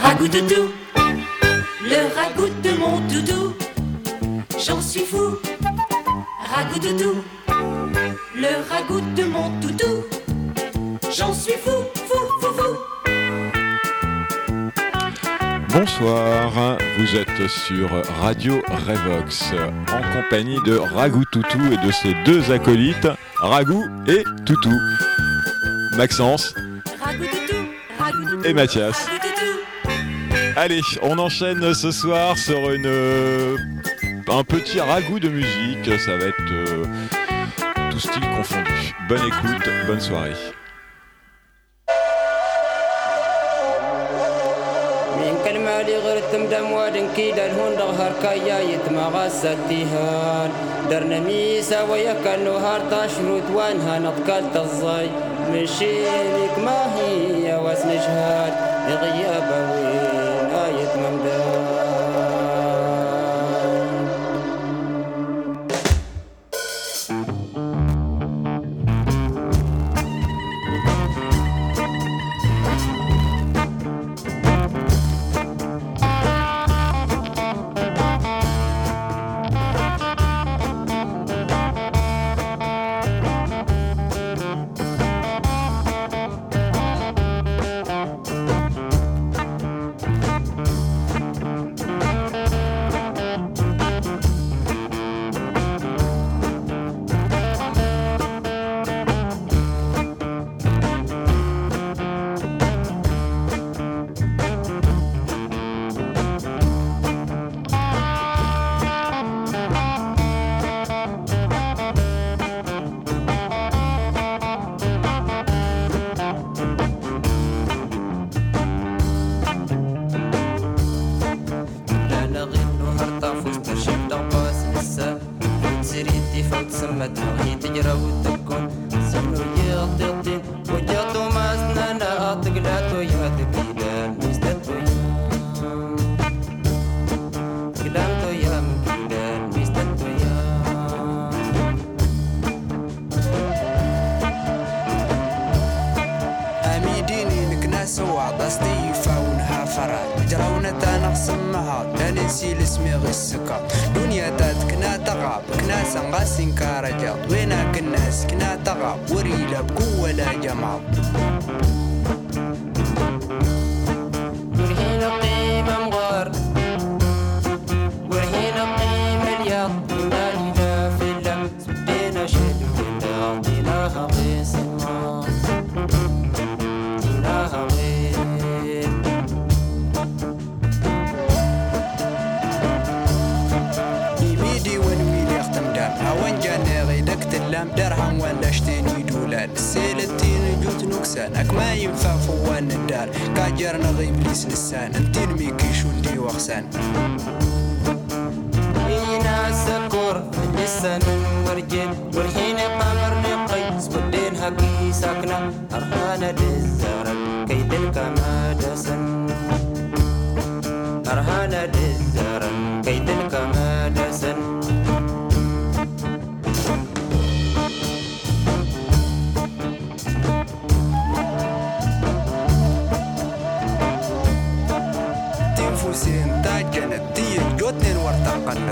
Ragout doudou, le ragout de mon doudou, j'en suis fou. Ragout doudou, le ragout de mon doudou, j'en suis fou, fou, fou, fou. Bonsoir, vous êtes sur Radio Revox en compagnie de Ragou Toutou et de ses deux acolytes, Ragou et Toutou. Maxence Ragout doudou, ragout doudou, et Mathias. ragout. Allez, on enchaîne ce soir sur une euh, un petit ragout de musique. Ça va être euh, tout style confondu. Bonne écoute, bonne soirée. من كلمة غير دم وادن كيدا الهون ظهر كايا يتمغى ستيهان درنا ميسا وياك النهار تشروت وانها نطقال الزاي مشيلك ما هي واسن جهاد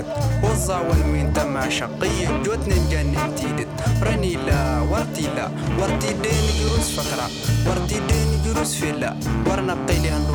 ورتقنت وزا والوين تما شقية جوتنين جنن تيدت. رني لا ورتي لا. ورتي دين جروس فكرة ورتي دين جروس فيلا. ورنا قيلي هن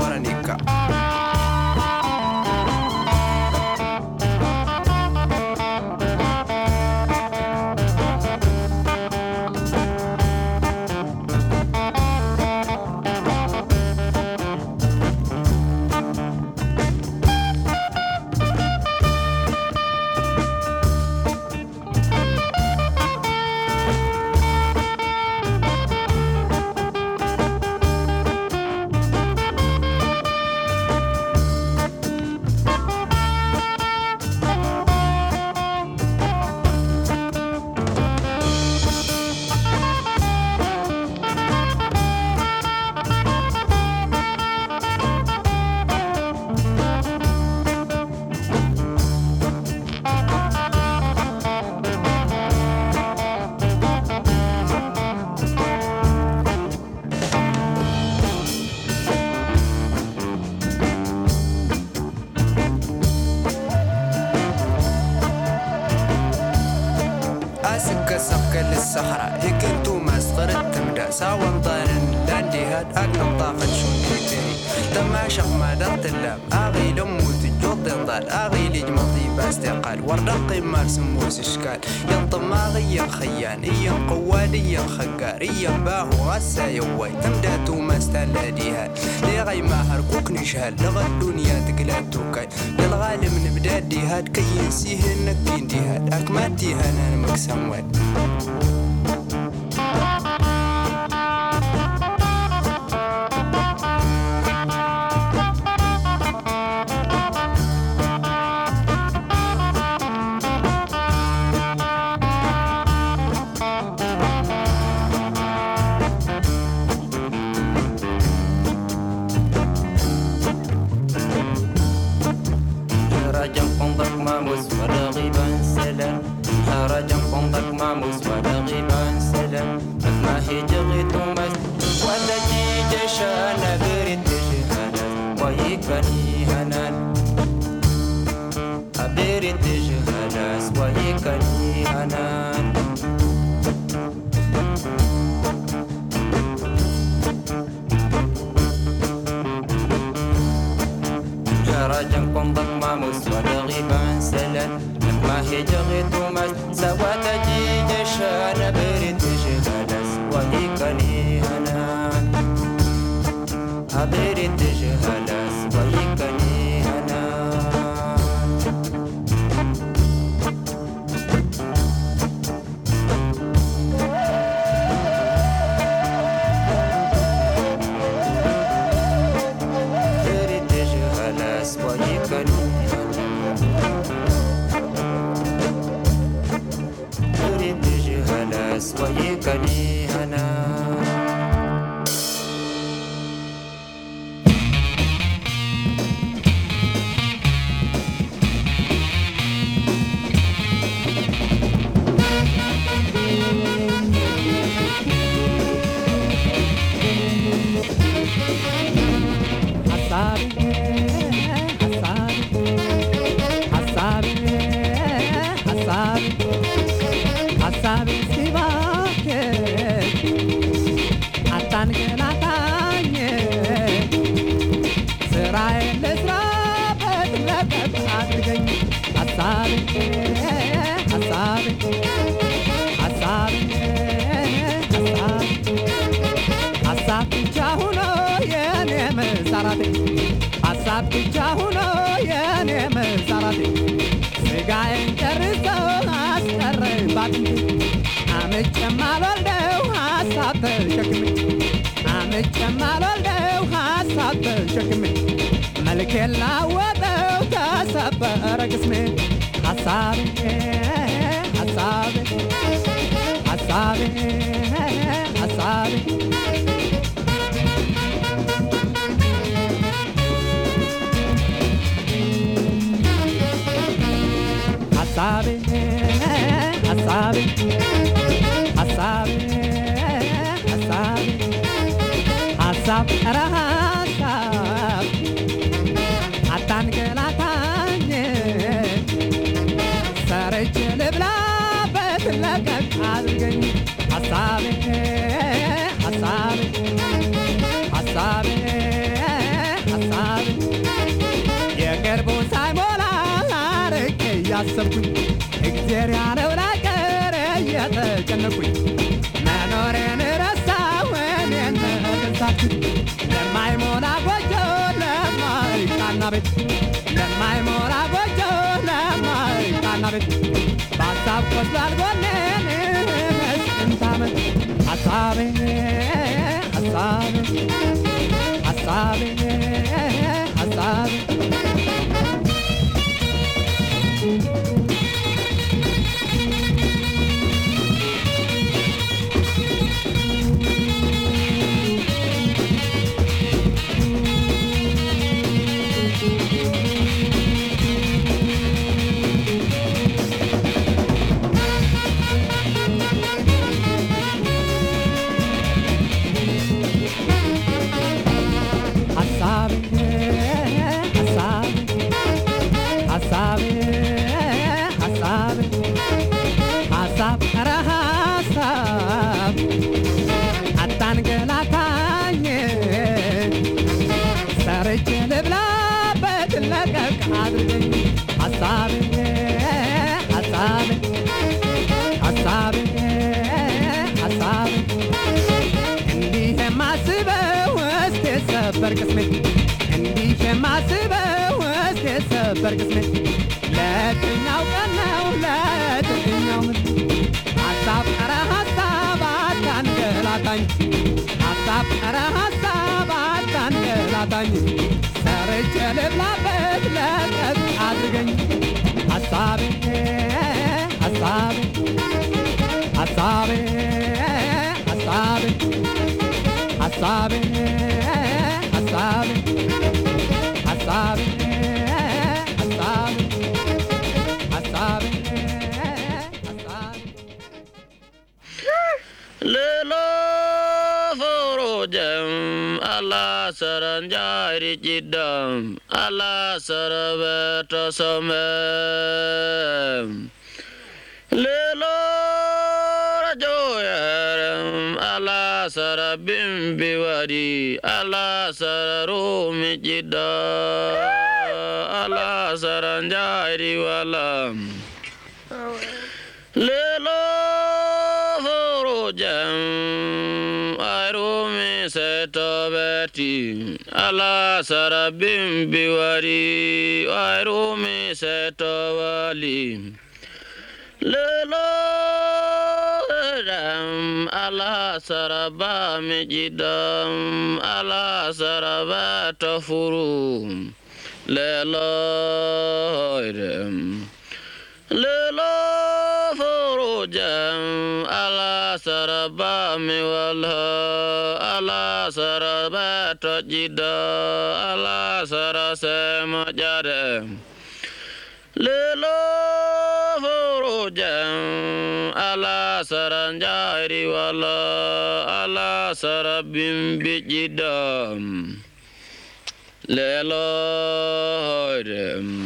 عيشها لغا الدنيا. ላብ ብቻ ሁኖ የኔ መዛባት ስጋዬን ጨርሰው አስቀረባት አምጬም አልወልደው ሀሳብ ተሸክሜ አምጬም አልወልደው ሀሳብ ተሸክሜ መልኬን ላወጠው ተሰበረ ቅስሜ ሀሳቤ ሀሳቤ ሀሳቤ ሀሳቤ sabe, a sabe, a sabe, a sabe, a sabe, a sabe. እያሰብኩኝ እግዜር ያለው ላቀር እየተጨነኩኝ መኖሬን ረሳሁ እኔን ተገዛችሁ ለማይሞላ ጎጆ ለማይቃና ቤት ለማይሞላ ጎጆ ለማይቃና ቤት። በሀሳብ ቆስሏል ጎኔን መስንት ዓመት ሀሳቤን للفروجا أرومي ستوبتي على سرب بوري أرومي ستوالي للفروجا على سرب مجدا على سرب تفرو للفروجا للا فروجا على سربا مولها على سربا تجدا على سرسم جرم للا فروجا على سرنجار ولا على سرب بجدام للا هرم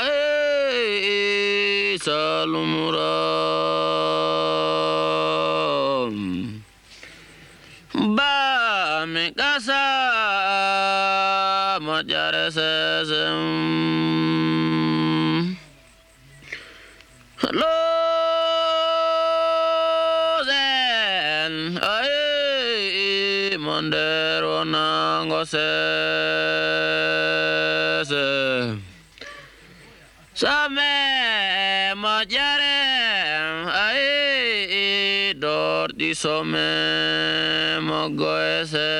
cose. Sa me ai dor di some mogoese.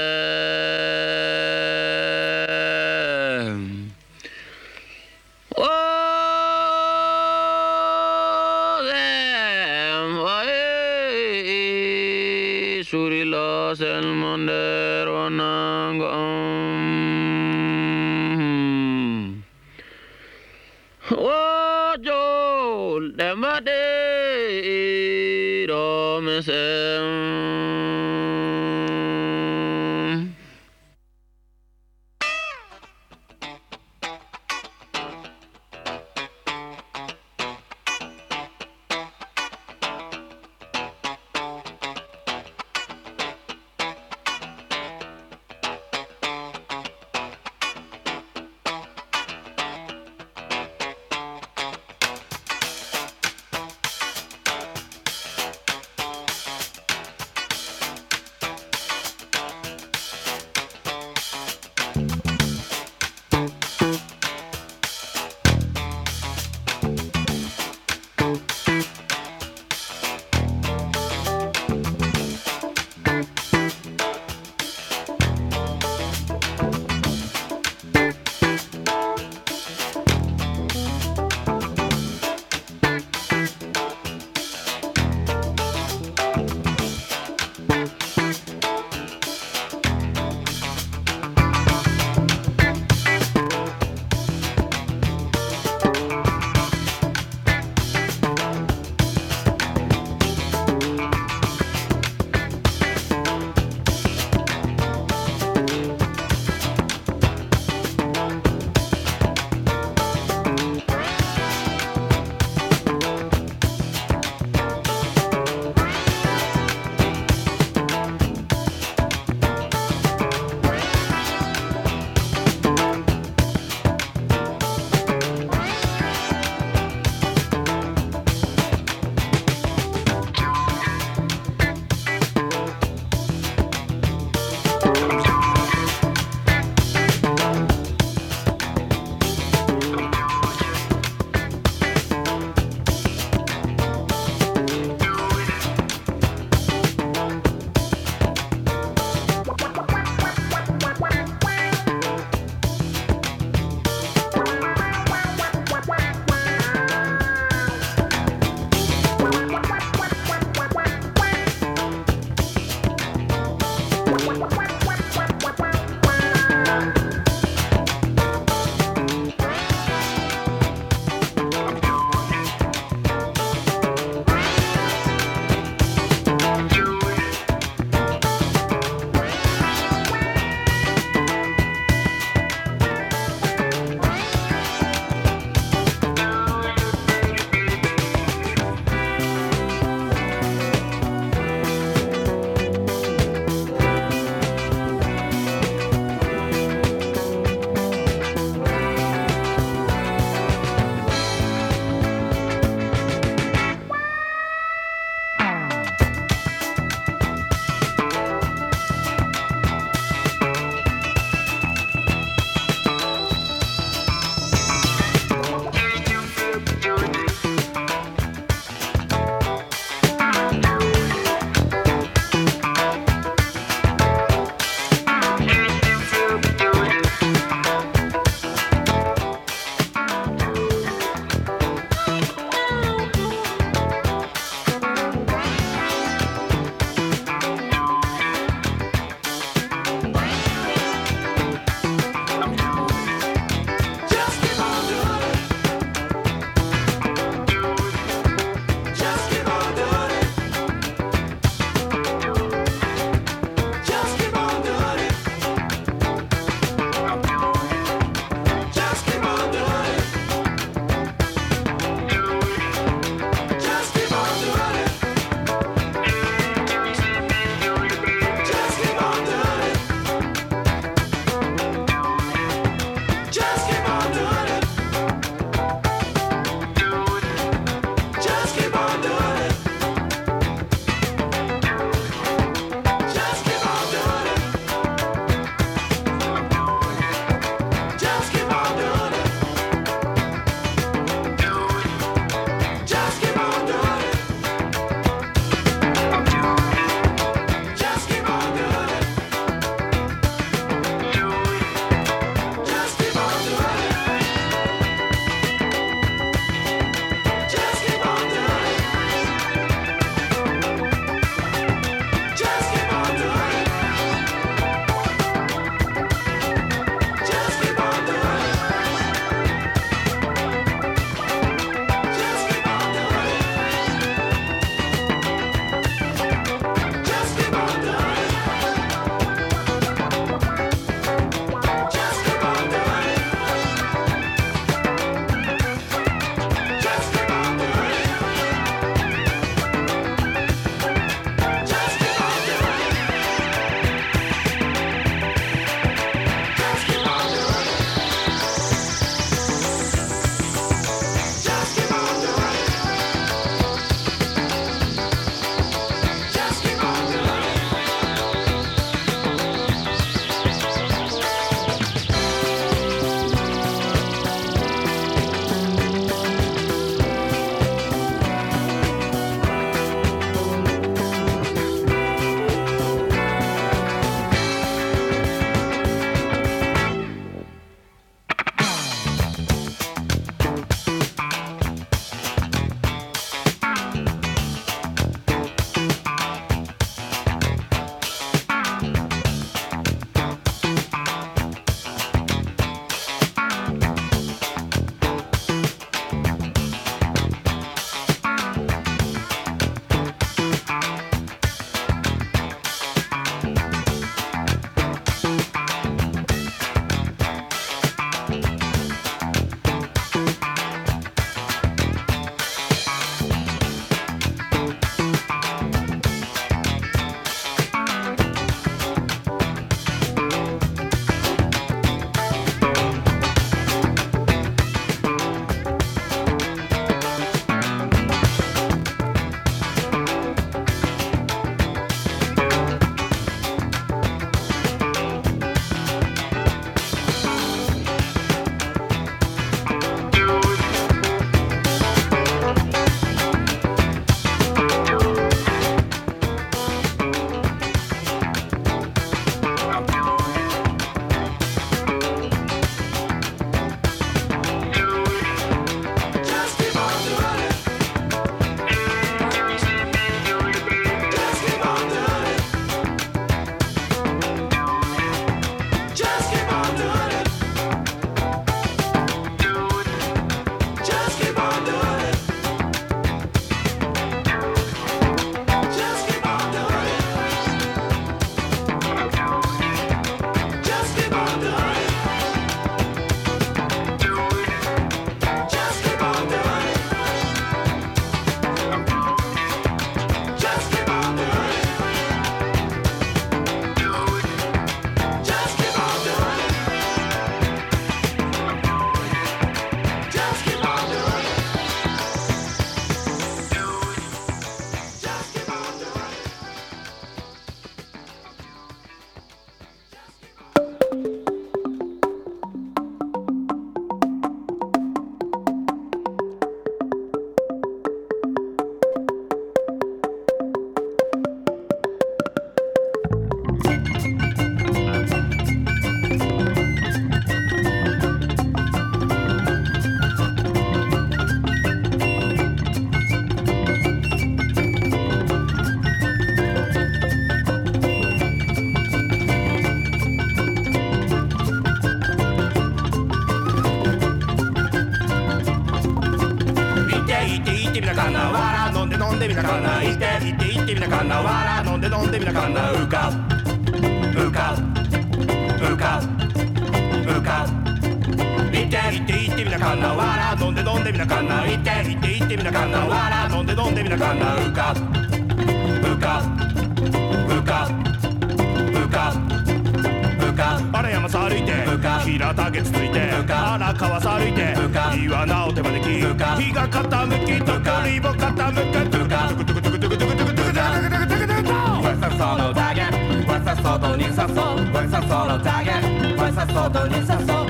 What's ni sa sol, versa solo target, versa solo, ni sa sol,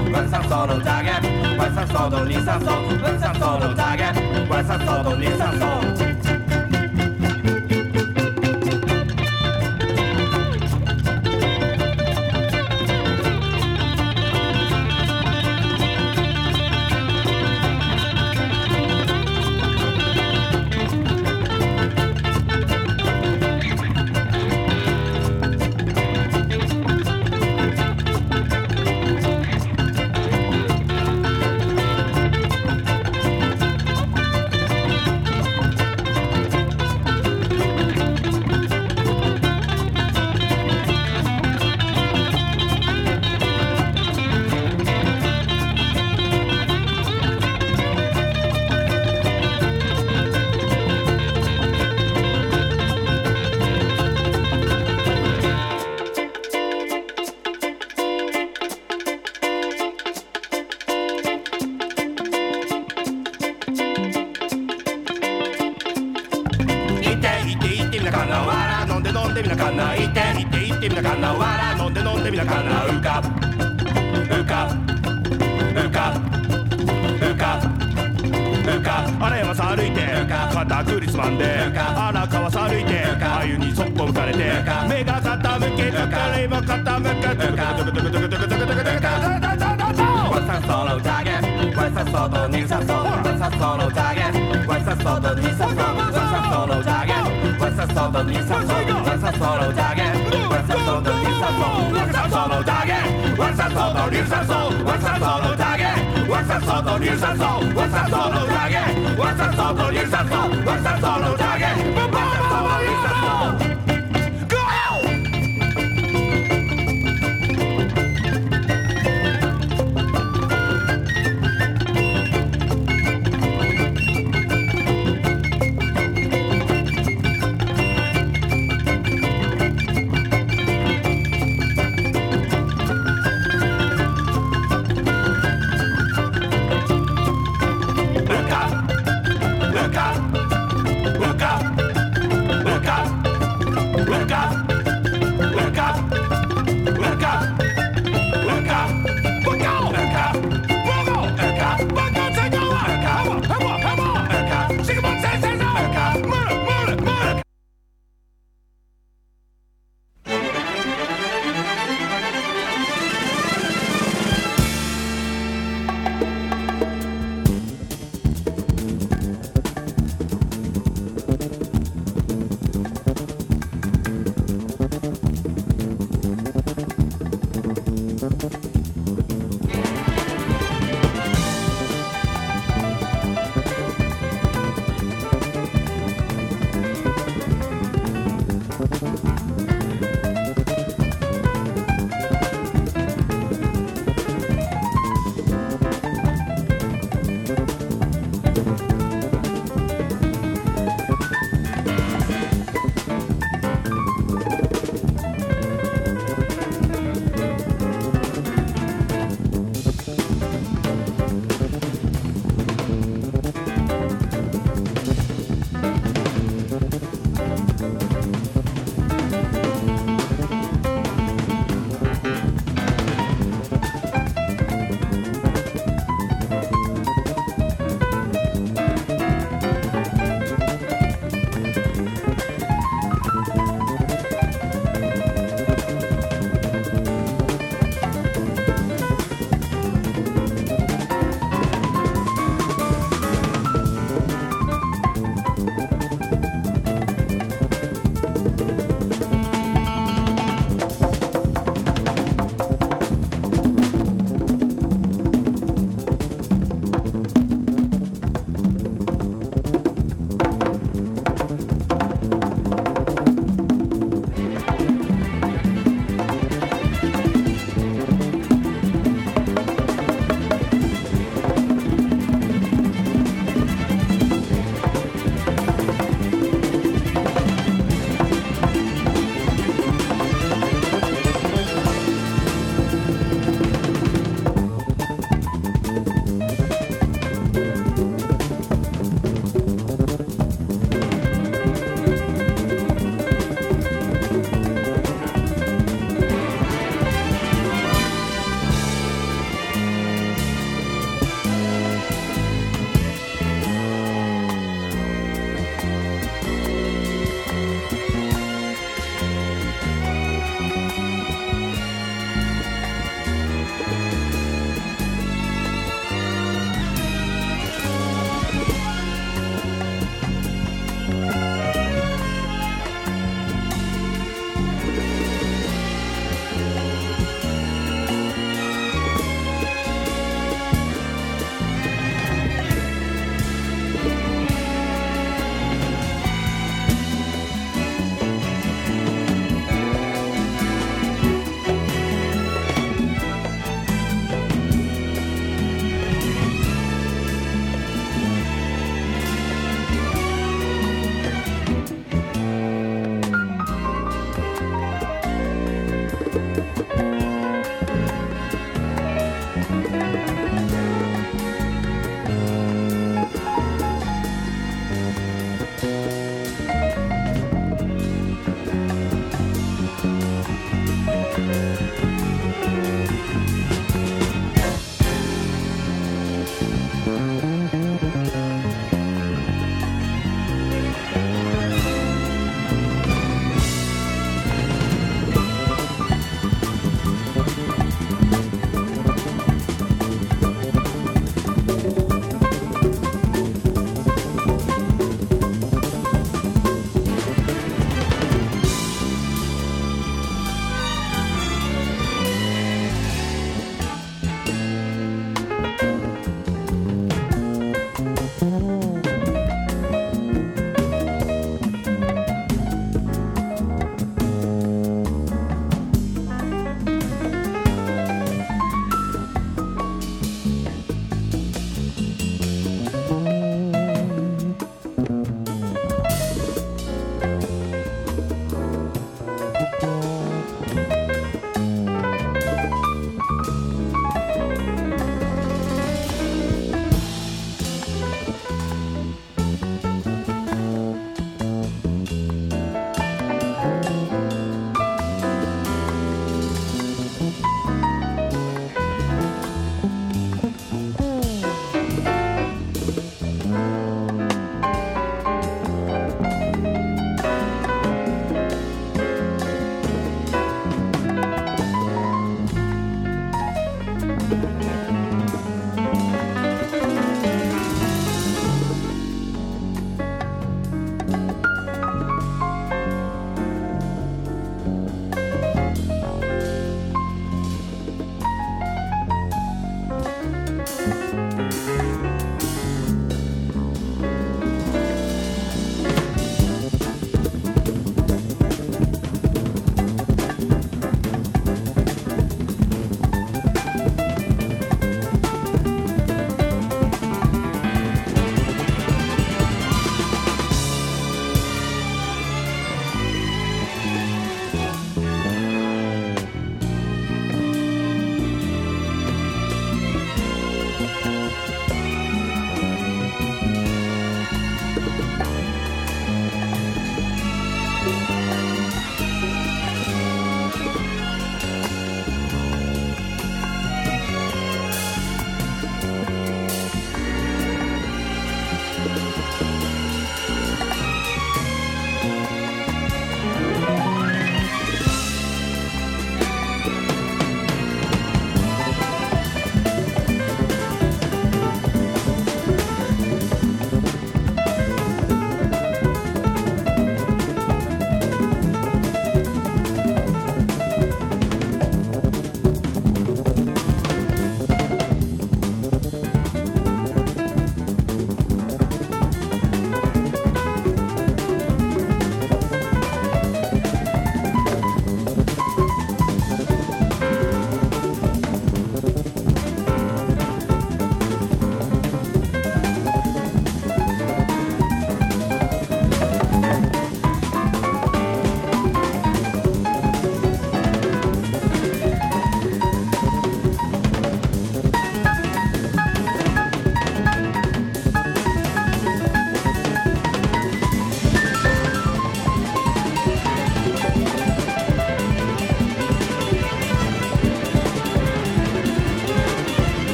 solo target, versa solo, solo target. What's that solo target? What's that What's Use that solo. What's that.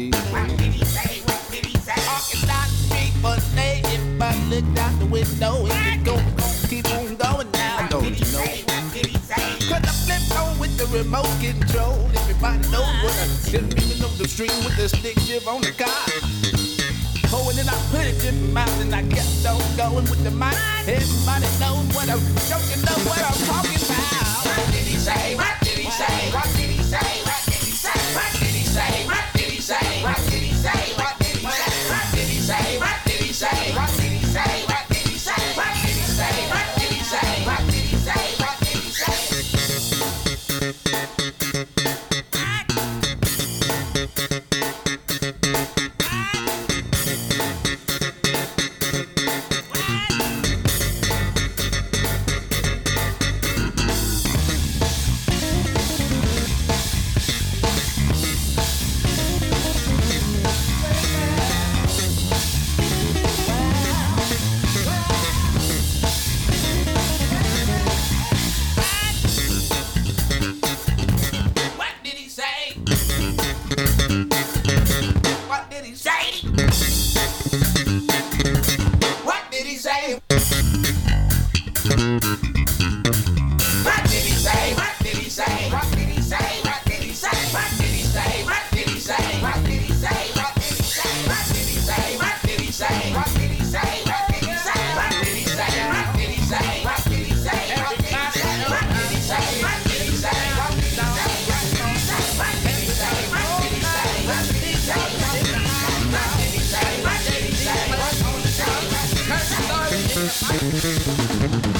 he say? What did he say? What did he say? Talking down the street one day, if I looked out the window, he could go, keep on going now. Don't you know? What did he say? Cause I flipped on with the remote control. Everybody knows what I did. Beaming up the street with the stick shift on the car. Oh, and then I put it in my mouth and I kept on going with the mic. Everybody knows what I'm, don't you know what I'm talking about? What did he say? What did he say? What did he say? say what Thank you.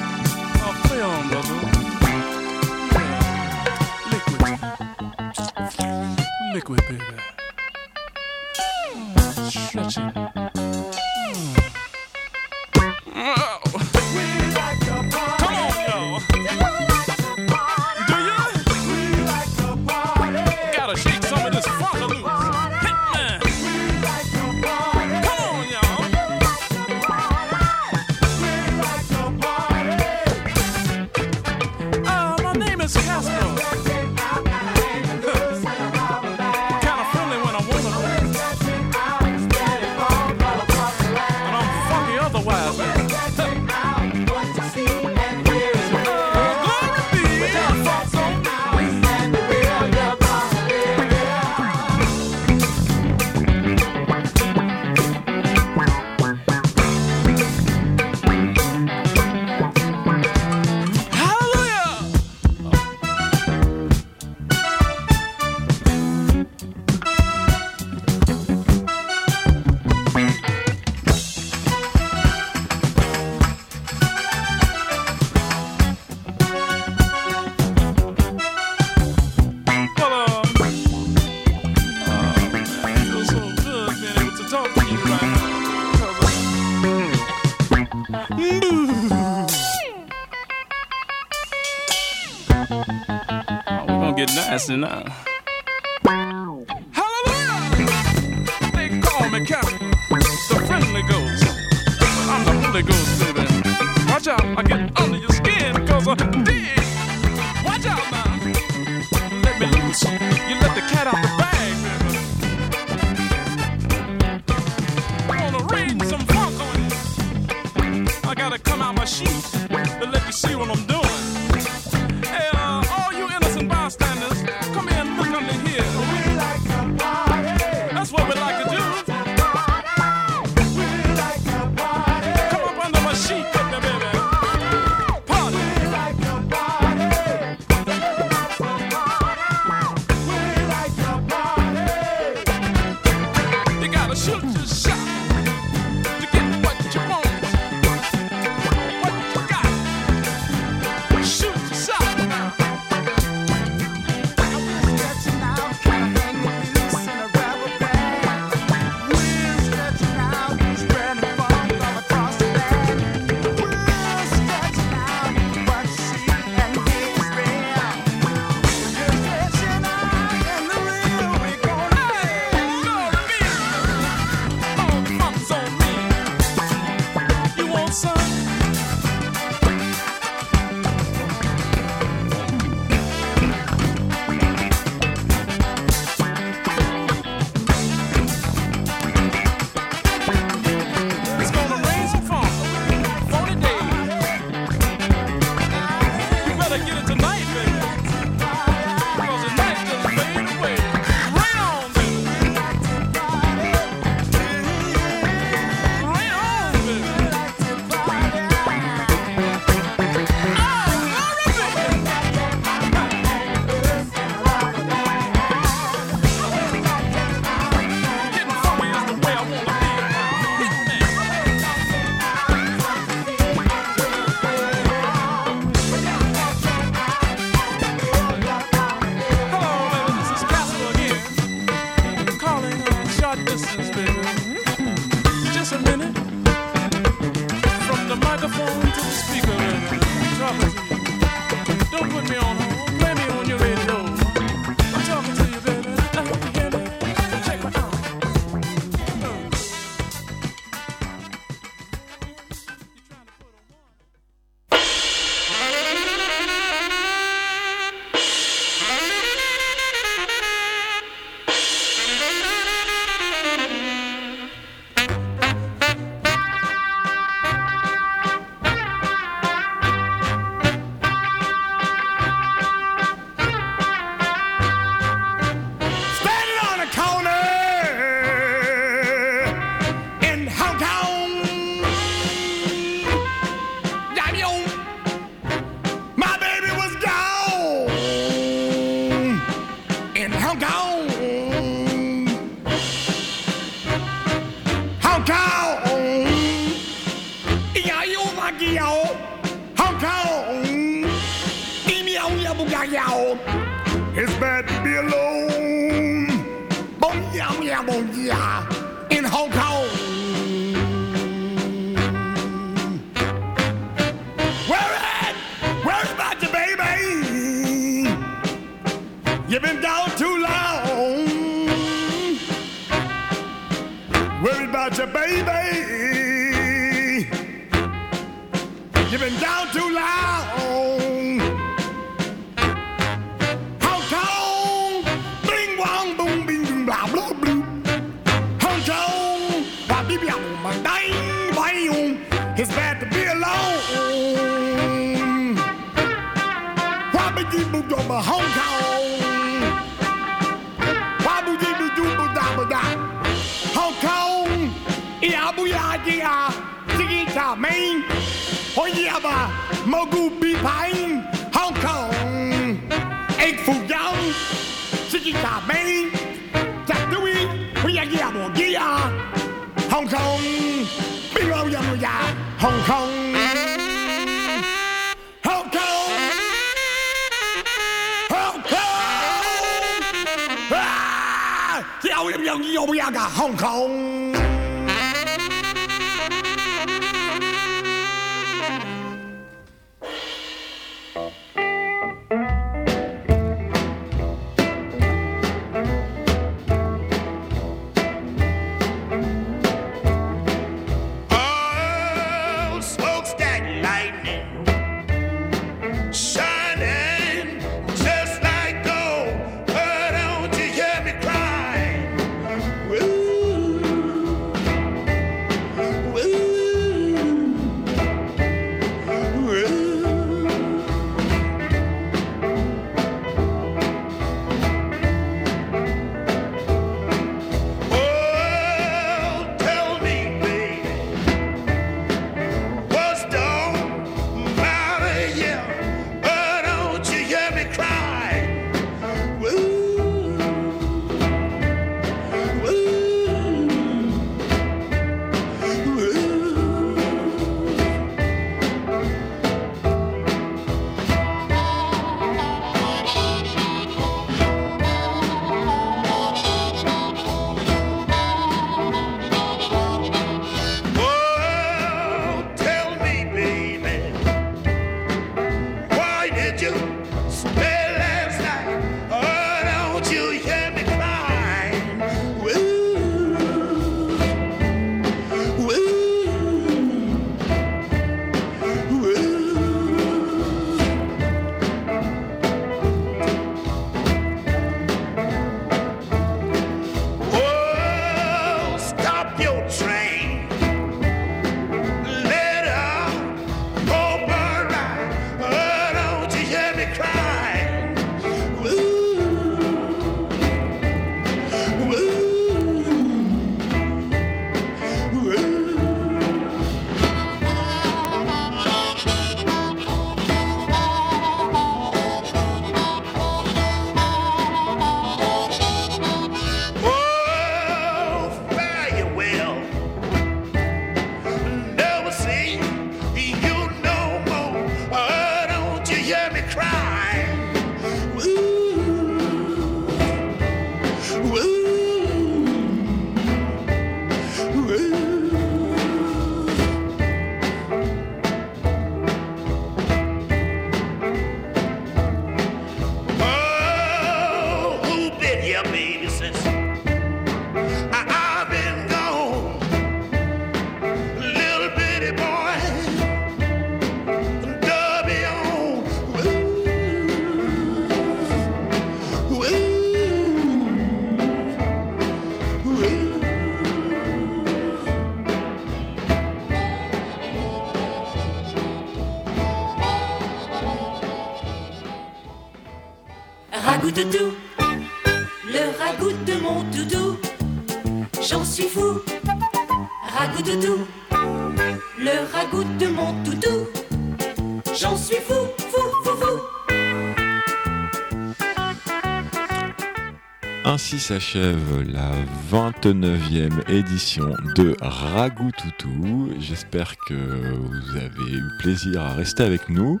S'achève la 29e édition de Ragout Toutou. J'espère que vous avez eu plaisir à rester avec nous.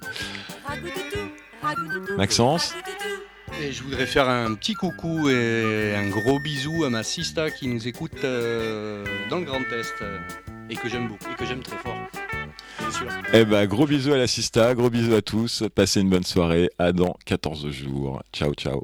Maxence. Et je voudrais faire un petit coucou et un gros bisou à ma sista qui nous écoute euh, dans le Grand Est euh, et que j'aime beaucoup et que j'aime très fort. Bien sûr. Eh ben, gros bisous à la Sista, gros bisous à tous. Passez une bonne soirée. À dans 14 jours. Ciao, ciao.